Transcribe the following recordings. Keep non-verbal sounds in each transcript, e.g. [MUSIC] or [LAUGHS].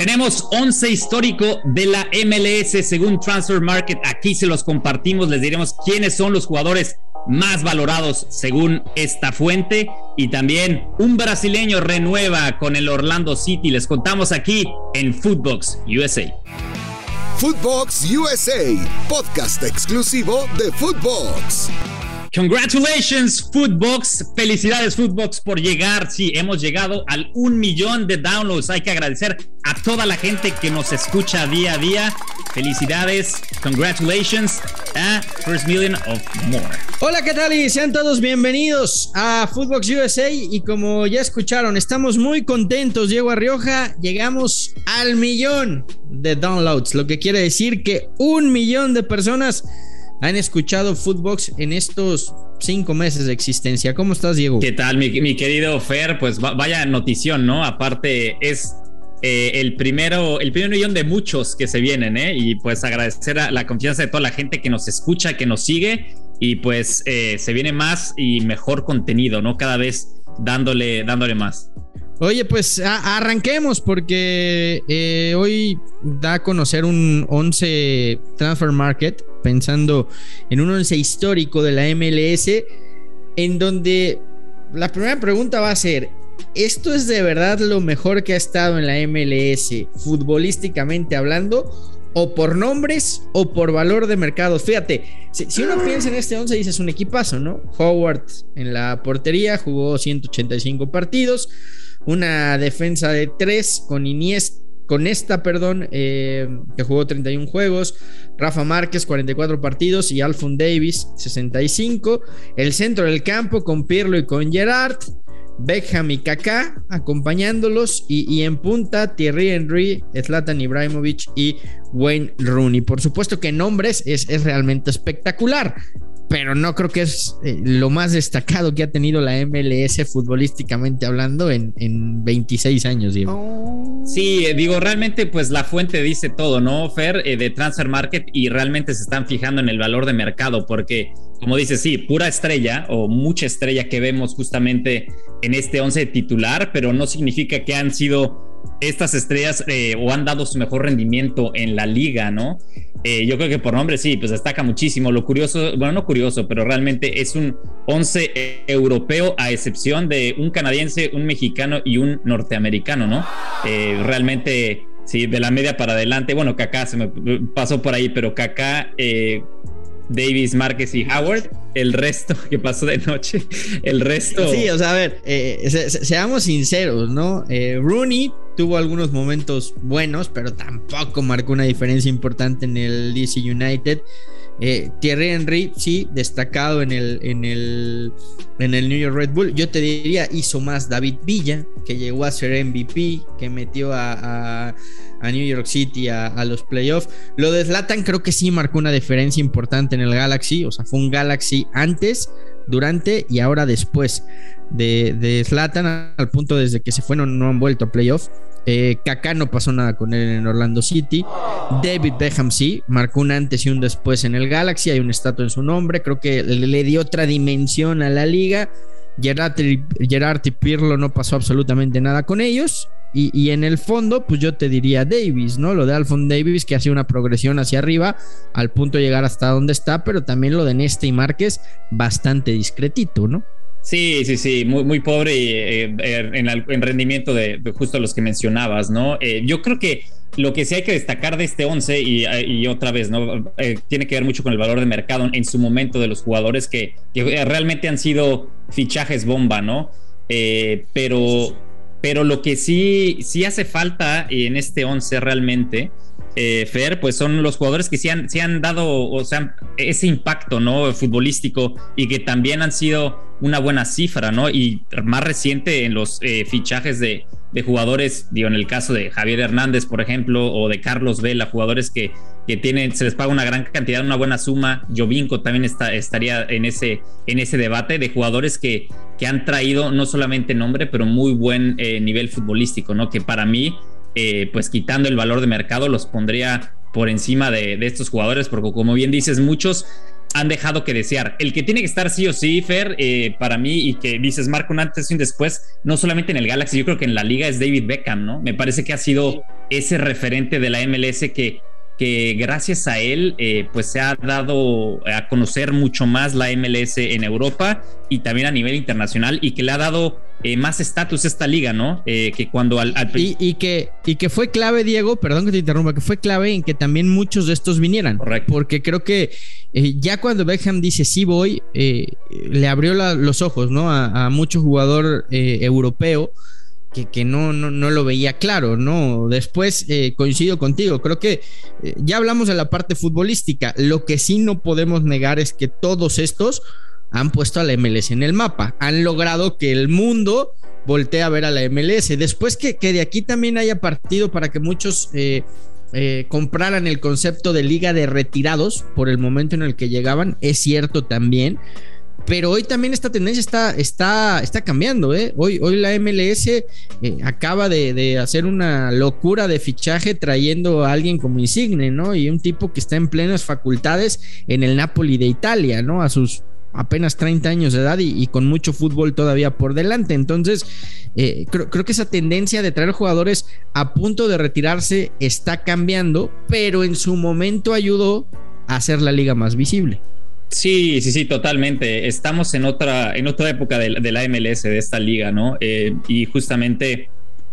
Tenemos 11 histórico de la MLS según Transfer Market. Aquí se los compartimos, les diremos quiénes son los jugadores más valorados según esta fuente. Y también un brasileño renueva con el Orlando City. Les contamos aquí en Footbox USA. Footbox USA, podcast exclusivo de Footbox. Congratulations, Footbox. Felicidades, Footbox, por llegar. Sí, hemos llegado al un millón de downloads. Hay que agradecer a toda la gente que nos escucha día a día. Felicidades, congratulations a First Million of More. Hola, ¿qué tal? Y sean todos bienvenidos a Footbox USA. Y como ya escucharon, estamos muy contentos, Diego Arrioja. Llegamos al millón de downloads, lo que quiere decir que un millón de personas han escuchado Footbox en estos cinco meses de existencia. ¿Cómo estás, Diego? ¿Qué tal, mi, querido Fer? Pues vaya notición, ¿no? Aparte, es eh, el primero, el primer millón de muchos que se vienen, ¿eh? Y pues agradecer a la confianza de toda la gente que nos escucha, que nos sigue. Y pues eh, se viene más y mejor contenido, ¿no? Cada vez dándole, dándole más. Oye, pues arranquemos porque eh, hoy da a conocer un 11 Transfer Market, pensando en un 11 histórico de la MLS, en donde la primera pregunta va a ser, ¿esto es de verdad lo mejor que ha estado en la MLS, futbolísticamente hablando? o por nombres o por valor de mercado. Fíjate, si, uno piensa en este 11, dices un equipazo, ¿no? Howard en la portería jugó 185 partidos, una defensa de 3 con Iniesta. Con esta, perdón, eh, que jugó 31 juegos, Rafa Márquez 44 partidos y Alfon Davis 65. El centro del campo con Pirlo y con Gerard. Beckham y Kaká acompañándolos y, en punta Thierry Henry, Zlatan Ibrahimovic y Wayne Rooney. Por supuesto que nombres es, es realmente espectacular pero no creo que es eh, lo más destacado que ha tenido la MLS futbolísticamente hablando en, 26 años, Diego. Sí, eh, digo, realmente pues la fuente dice todo, ¿no, Fer? Eh, de Transfer Market y realmente se están fijando en el valor de mercado porque, como dices, sí, pura estrella o mucha estrella que vemos justamente en este 11 titular, pero no significa que han sido estas estrellas o han dado su mejor rendimiento en la liga, ¿no? Eh, yo creo que por nombre sí, pues destaca muchísimo. Lo curioso, bueno, no curioso, pero realmente es un 11 europeo a excepción de un canadiense, un mexicano y un norteamericano, ¿no? Eh, realmente, sí, de la media para adelante. Bueno, Kaká se me pasó por ahí, pero Kaká, eh, Davis, Márquez y Howard. El resto que pasó de noche, el resto. Sí, o sea, a ver, seamos sinceros, ¿no? Rooney tuvo algunos momentos buenos, pero tampoco marcó una diferencia importante en el DC United. Eh, Thierry Henry, sí, destacado en el, en, el, en el New York Red Bull. Yo te diría, hizo más David Villa, que llegó a ser MVP, que metió a, New York City a, los playoffs. Lo de Zlatan creo que sí marcó una diferencia importante en el Galaxy, o sea, fue un Galaxy antes, durante y ahora después de, de Zlatan, al punto desde que se fueron no han vuelto a playoffs. Eh, Kaká no pasó nada con él en Orlando City. David Beckham sí, marcó un antes y un después en el Galaxy. Hay un estatua en su nombre. Creo que le, dio otra dimensión a la liga. Gerard, Gerard y Pirlo no pasó absolutamente nada con ellos. Y, en el fondo, pues yo te diría Davis, ¿no? Lo de Alphon Davis, que hace una progresión hacia arriba al punto de llegar hasta donde está, pero también lo de Neste y Márquez, bastante discretito, ¿no? Sí, sí, sí, muy, muy pobre eh, eh, en, rendimiento de, justo los que mencionabas, ¿no? Eh, yo creo que lo que sí hay que destacar de este 11 y, otra vez, ¿no? tiene que ver mucho con el valor de mercado en su momento de los jugadores que, realmente han sido fichajes bomba, ¿no? pero, pero lo que sí, sí hace falta en este 11 realmente eh, Fer, pues son los jugadores que se han, han dado, o sea, ese impacto, ¿no? Futbolístico y que también han sido una buena cifra, ¿no? Y más reciente en los eh, fichajes de, jugadores, digo, en el caso de Javier Hernández, por ejemplo, o de Carlos Vela, jugadores que, que tienen, se les paga una gran cantidad, una buena suma. Jovinko también está, estaría en ese, en ese debate de jugadores que, que han traído no solamente nombre, pero muy buen eh, nivel futbolístico, ¿no? Que para mí eh, pues quitando el valor de mercado, los pondría por encima de, estos jugadores, porque como bien dices, muchos han dejado que desear. El que tiene que estar sí o sí, Fer, eh, para mí, y que dices, marco un antes y un después, no solamente en el Galaxy, yo creo que en la liga es David Beckham, ¿no? Me parece que ha sido ese referente de la MLS que, que gracias a él, eh, pues se ha dado a conocer mucho más la MLS en Europa y también a nivel internacional y que le ha dado eh, más estatus esta liga, ¿no? Eh, que cuando al, Y, que, y que fue clave, Diego, perdón que te interrumpa, que fue clave en que también muchos de estos vinieran. Correcto. Porque creo que eh, ya cuando Beckham dice sí voy, le abrió los ojos, ¿no? A, a mucho jugador europeo. Que, no, no, no, lo veía claro, ¿no? Después coincido contigo, creo que ya hablamos de la parte futbolística, lo que sí no podemos negar es que todos estos han puesto a la MLS en el mapa, han logrado que el mundo voltee a ver a la MLS. Después que, que de aquí también haya partido para que muchos eh, eh, compraran el concepto de liga de retirados por el momento en el que llegaban, es cierto también. Pero hoy también esta tendencia está, está, está cambiando. ¿eh? Hoy, hoy la MLS eh, acaba de, de, hacer una locura de fichaje trayendo a alguien como Insigne, ¿no? Y un tipo que está en plenas facultades en el Napoli de Italia, ¿no? A sus apenas 30 años de edad y, con mucho fútbol todavía por delante. Entonces, eh, creo, que esa tendencia de traer jugadores a punto de retirarse está cambiando, pero en su momento ayudó a hacer la liga más visible. Sí, sí, sí, totalmente. Estamos en otra, en otra época de, la MLS, de esta liga, ¿no? Eh, y justamente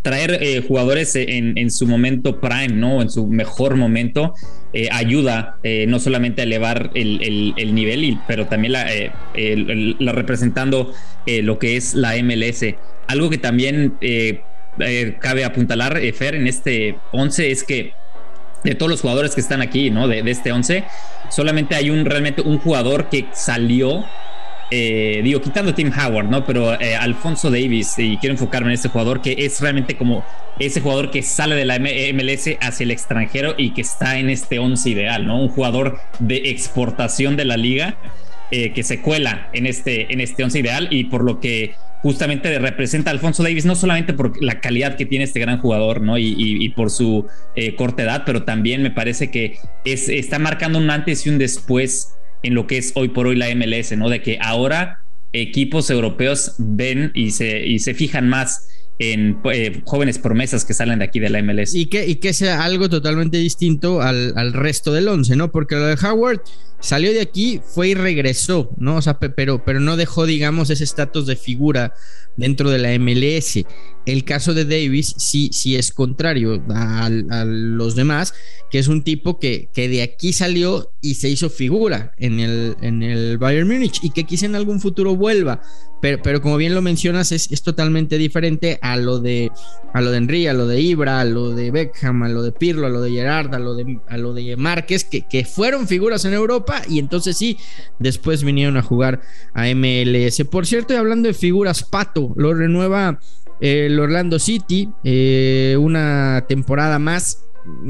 traer eh, jugadores en, su momento prime, ¿no? En su mejor momento, eh, ayuda no solamente a elevar el, nivel, pero también la, representando lo que es la MLS. Algo que también cabe apuntalar, Fer, en este 11 es que de todos los jugadores que están aquí, ¿no? De, este 11, solamente hay un realmente un jugador que salió eh, digo, quitando Tim Howard, ¿no? Pero eh, Alfonso Davis, y quiero enfocarme en este jugador que es realmente como ese jugador que sale de la MLS hacia el extranjero y que está en este once ideal, ¿no? Un jugador de exportación de la liga eh, que se cuela en este, en este once ideal y por lo que justamente representa a Alfonso Davis, no solamente por la calidad que tiene este gran jugador, ¿no? Y, por su corta edad, pero también me parece que es, está marcando un antes y un después en lo que es hoy por hoy la MLS, ¿no? De que ahora equipos europeos ven y se, y se fijan más en eh, jóvenes promesas que salen de aquí de la MLS. Y que, y que sea algo totalmente distinto al, al resto del once, ¿no? Porque lo de Howard salió de aquí, fue y regresó, ¿no? O sea, pero, pero no dejó, digamos, ese estatus de figura dentro de la MLS. El caso de Davis sí, sí es contrario a, los demás, que es un tipo que, que, de aquí salió y se hizo figura en el, en el Bayern Múnich y que quizá en algún futuro vuelva. Pero, pero como bien lo mencionas, es, es, totalmente diferente a lo de a lo de a lo de Ibra, a lo de Beckham, a lo de Pirlo, a lo de Gerard, a lo de, a lo de Márquez, que, que fueron figuras en Europa y entonces sí, después vinieron a jugar a MLS. Por cierto, y hablando de figuras, Pato lo renueva el Orlando City, eh, una temporada más.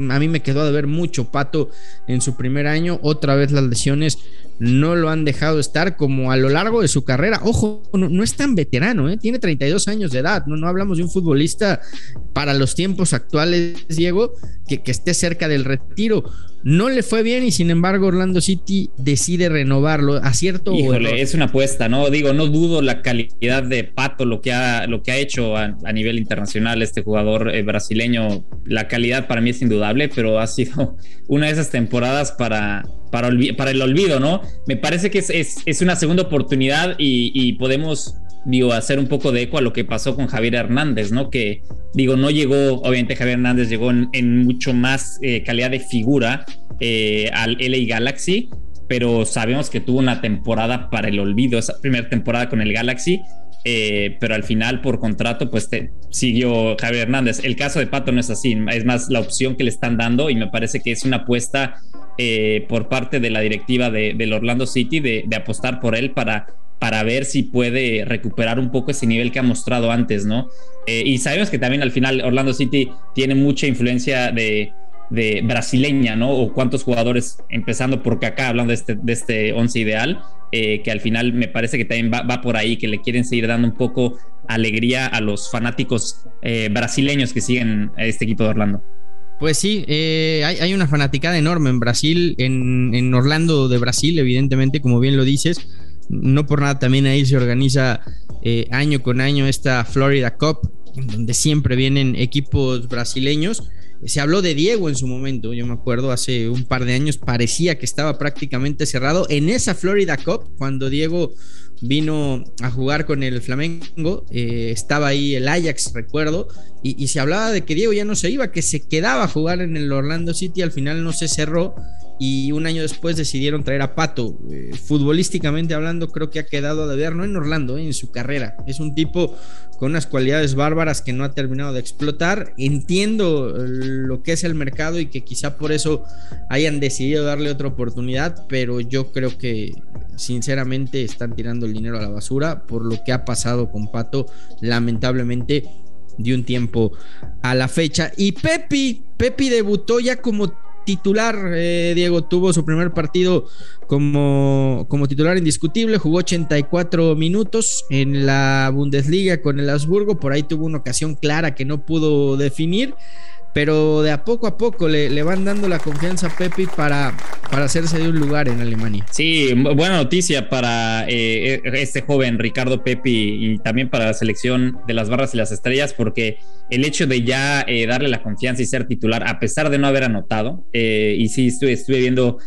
A mí me quedó de ver mucho Pato en su primer año. Otra vez las lesiones no lo han dejado estar como a lo largo de su carrera. Ojo, no, es tan veterano, ¿eh? tiene 32 años de edad. No, no hablamos de un futbolista para los tiempos actuales, Diego, que esté cerca del retiro. No le fue bien y sin embargo Orlando City decide renovarlo. ¿Acierto Híjole, es una apuesta, ¿no? Digo, no dudo la calidad de Pato, lo que ha, lo que ha hecho a, nivel internacional este jugador eh, brasileño. La calidad para mí es indudable, pero ha sido [LAUGHS] una de esas temporadas para, para, para el olvido, ¿no? Me parece que es, una segunda oportunidad y, podemos, digo, hacer un poco de eco a lo que pasó con Javier Hernández, ¿no? Que, digo, no llegó, obviamente Javier Hernández llegó en, mucho más eh, calidad de figura eh, al LA Galaxy, pero sabemos que tuvo una temporada para el olvido, esa primera temporada con el Galaxy. Eh, pero al final por contrato pues siguió Javier Hernández. El caso de Pato no es así, es más la opción que le están dando y me parece que es una apuesta eh, por parte de la directiva de, del Orlando City de, apostar por él para, para ver si puede recuperar un poco ese nivel que ha mostrado antes, ¿no? Eh, y sabemos que también al final Orlando City tiene mucha influencia de, brasileña, ¿no? O cuántos jugadores, empezando por acá, hablando de este, de este once ideal, eh, que al final me parece que también va, por ahí, que le quieren seguir dando un poco alegría a los fanáticos brasileños que siguen a este equipo de Orlando. Pues sí, eh, hay, una fanaticada enorme en Brasil, en, Orlando de Brasil, evidentemente, como bien lo dices. No por nada también ahí se organiza eh, año con año esta Florida Cup, donde siempre vienen equipos brasileños. Se habló de Diego en su momento, yo me acuerdo, hace un par de años parecía que estaba prácticamente cerrado en esa Florida Cup, cuando Diego vino a jugar con el Flamengo, eh, estaba ahí el Ajax, recuerdo, y, se hablaba de que Diego ya no se iba, que se quedaba a jugar en el Orlando City, al final no se cerró y un año después decidieron traer a Pato. Eh, futbolísticamente hablando, creo que ha quedado de ver, no en Orlando, eh, en su carrera. Es un tipo con unas cualidades bárbaras que no ha terminado de explotar. Entiendo lo que es el mercado y que quizá por eso hayan decidido darle otra oportunidad, pero yo creo que sinceramente están tirando el dinero a la basura por lo que ha pasado con Pato, lamentablemente de un tiempo a la fecha. Y Pepi, Pepi debutó ya como titular, eh, Diego tuvo su primer partido como, como titular indiscutible, jugó 84 minutos en la Bundesliga con el Habsburgo, por ahí tuvo una ocasión clara que no pudo definir pero de a poco a poco le, van dando la confianza a Pepe para, para hacerse de un lugar en Alemania. Sí, buena noticia para eh, este joven Ricardo Pepi y también para la selección de las barras y las estrellas, porque el hecho de ya eh, darle la confianza y ser titular, a pesar de no haber anotado, eh, y sí estuve, viendo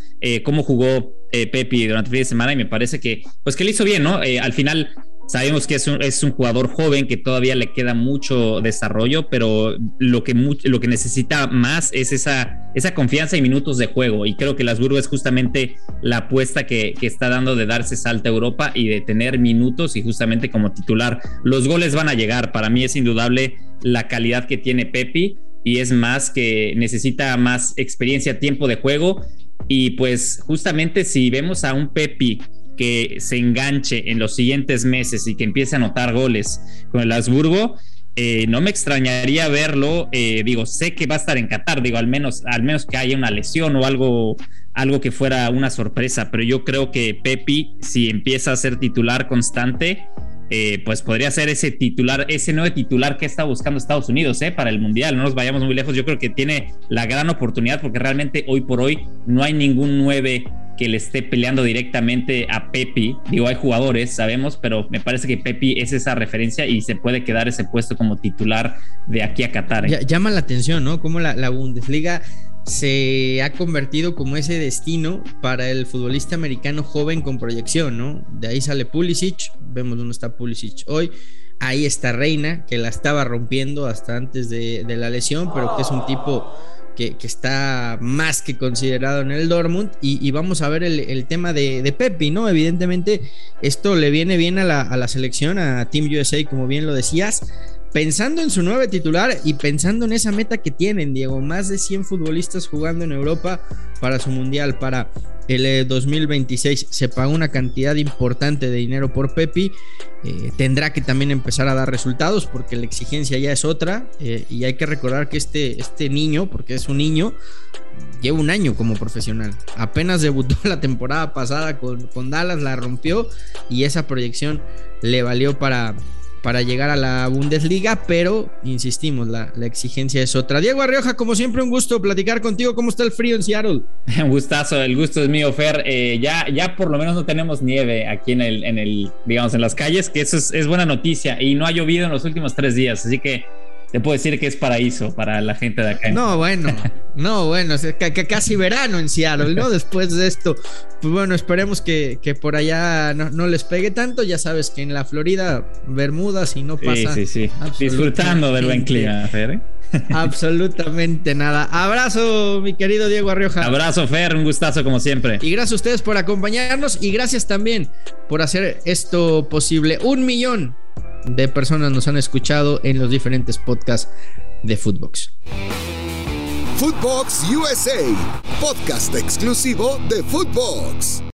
cómo jugó Pepi durante el fin de semana y me parece que, pues que le hizo bien, ¿no? al final Sabemos que es un, es un, jugador joven que todavía le queda mucho desarrollo, pero lo que, lo que necesita más es esa, esa confianza y minutos de juego. Y creo que las Burgos es justamente la apuesta que, que, está dando de darse salto a Europa y de tener minutos y justamente como titular. Los goles van a llegar. Para mí es indudable la calidad que tiene Pepi y es más que necesita más experiencia, tiempo de juego. Y pues justamente si vemos a un Pepi que se enganche en los siguientes meses y que empiece a anotar goles con el Habsburgo, eh, no me extrañaría verlo. Eh, digo, sé que va a estar en Qatar, digo, al menos, al menos que haya una lesión o algo, algo que fuera una sorpresa, pero yo creo que Pepi, si empieza a ser titular constante, eh, pues podría ser ese titular, ese nuevo titular que está buscando Estados Unidos para el Mundial. No nos vayamos muy lejos. Yo creo que tiene la gran oportunidad porque realmente hoy por hoy no hay ningún 9 que le esté peleando directamente a Pepi. Digo, hay jugadores, sabemos, pero me parece que Pepi es esa referencia y se puede quedar ese puesto como titular de aquí a Qatar. ¿eh? Llama la atención, ¿no? Como la, Bundesliga se ha convertido como ese destino para el futbolista americano joven con proyección, ¿no? De ahí sale Pulisic, vemos dónde está Pulisic hoy. Ahí está Reina, que la estaba rompiendo hasta antes de, de la lesión, pero que es un tipo que, está más que considerado en el Dortmund. Y, vamos a ver el, tema de, de, Pepi, ¿no? Evidentemente, esto le viene bien a la, a la selección, a Team USA, como bien lo decías pensando en su nueve titular y pensando en esa meta que tienen, Diego, más de 100 futbolistas jugando en Europa para su mundial, para el 2026, eh, se paga una cantidad importante de dinero por Pepi, eh, tendrá que también empezar a dar resultados porque la exigencia ya es otra. Eh, y hay que recordar que este, este niño, porque es un niño, lleva un año como profesional. Apenas debutó [LAUGHS] la temporada pasada con, con Dallas, la rompió y esa proyección le valió para para llegar a la Bundesliga, pero insistimos, la, exigencia es otra. Diego Arrioja, como siempre, un gusto platicar contigo. ¿Cómo está el frío en Seattle? Un [LAUGHS] gustazo, el gusto es mío, Fer. Eh, ya, ya por lo menos no tenemos nieve aquí en el, en el digamos, en las calles, que eso es, es buena noticia y no ha llovido en los últimos tres días, así que te puedo decir que es paraíso para la gente de acá. No, bueno, no, bueno, es que, casi verano en Seattle, ¿no? [LAUGHS] Después de esto, pues bueno, esperemos que, por allá no, les pegue tanto. Ya sabes que en la Florida, Bermudas y no pasa. Sí, sí, sí. Disfrutando del buen clima, Fer. ¿eh? [LAUGHS] Absolutamente nada. Abrazo, mi querido Diego Arrioja. Abrazo, Fer, un gustazo como siempre. Y gracias a ustedes por acompañarnos y gracias también por hacer esto posible. Un millón de personas nos han escuchado en los diferentes podcasts de Footbox. Footbox USA, podcast exclusivo de Footbox.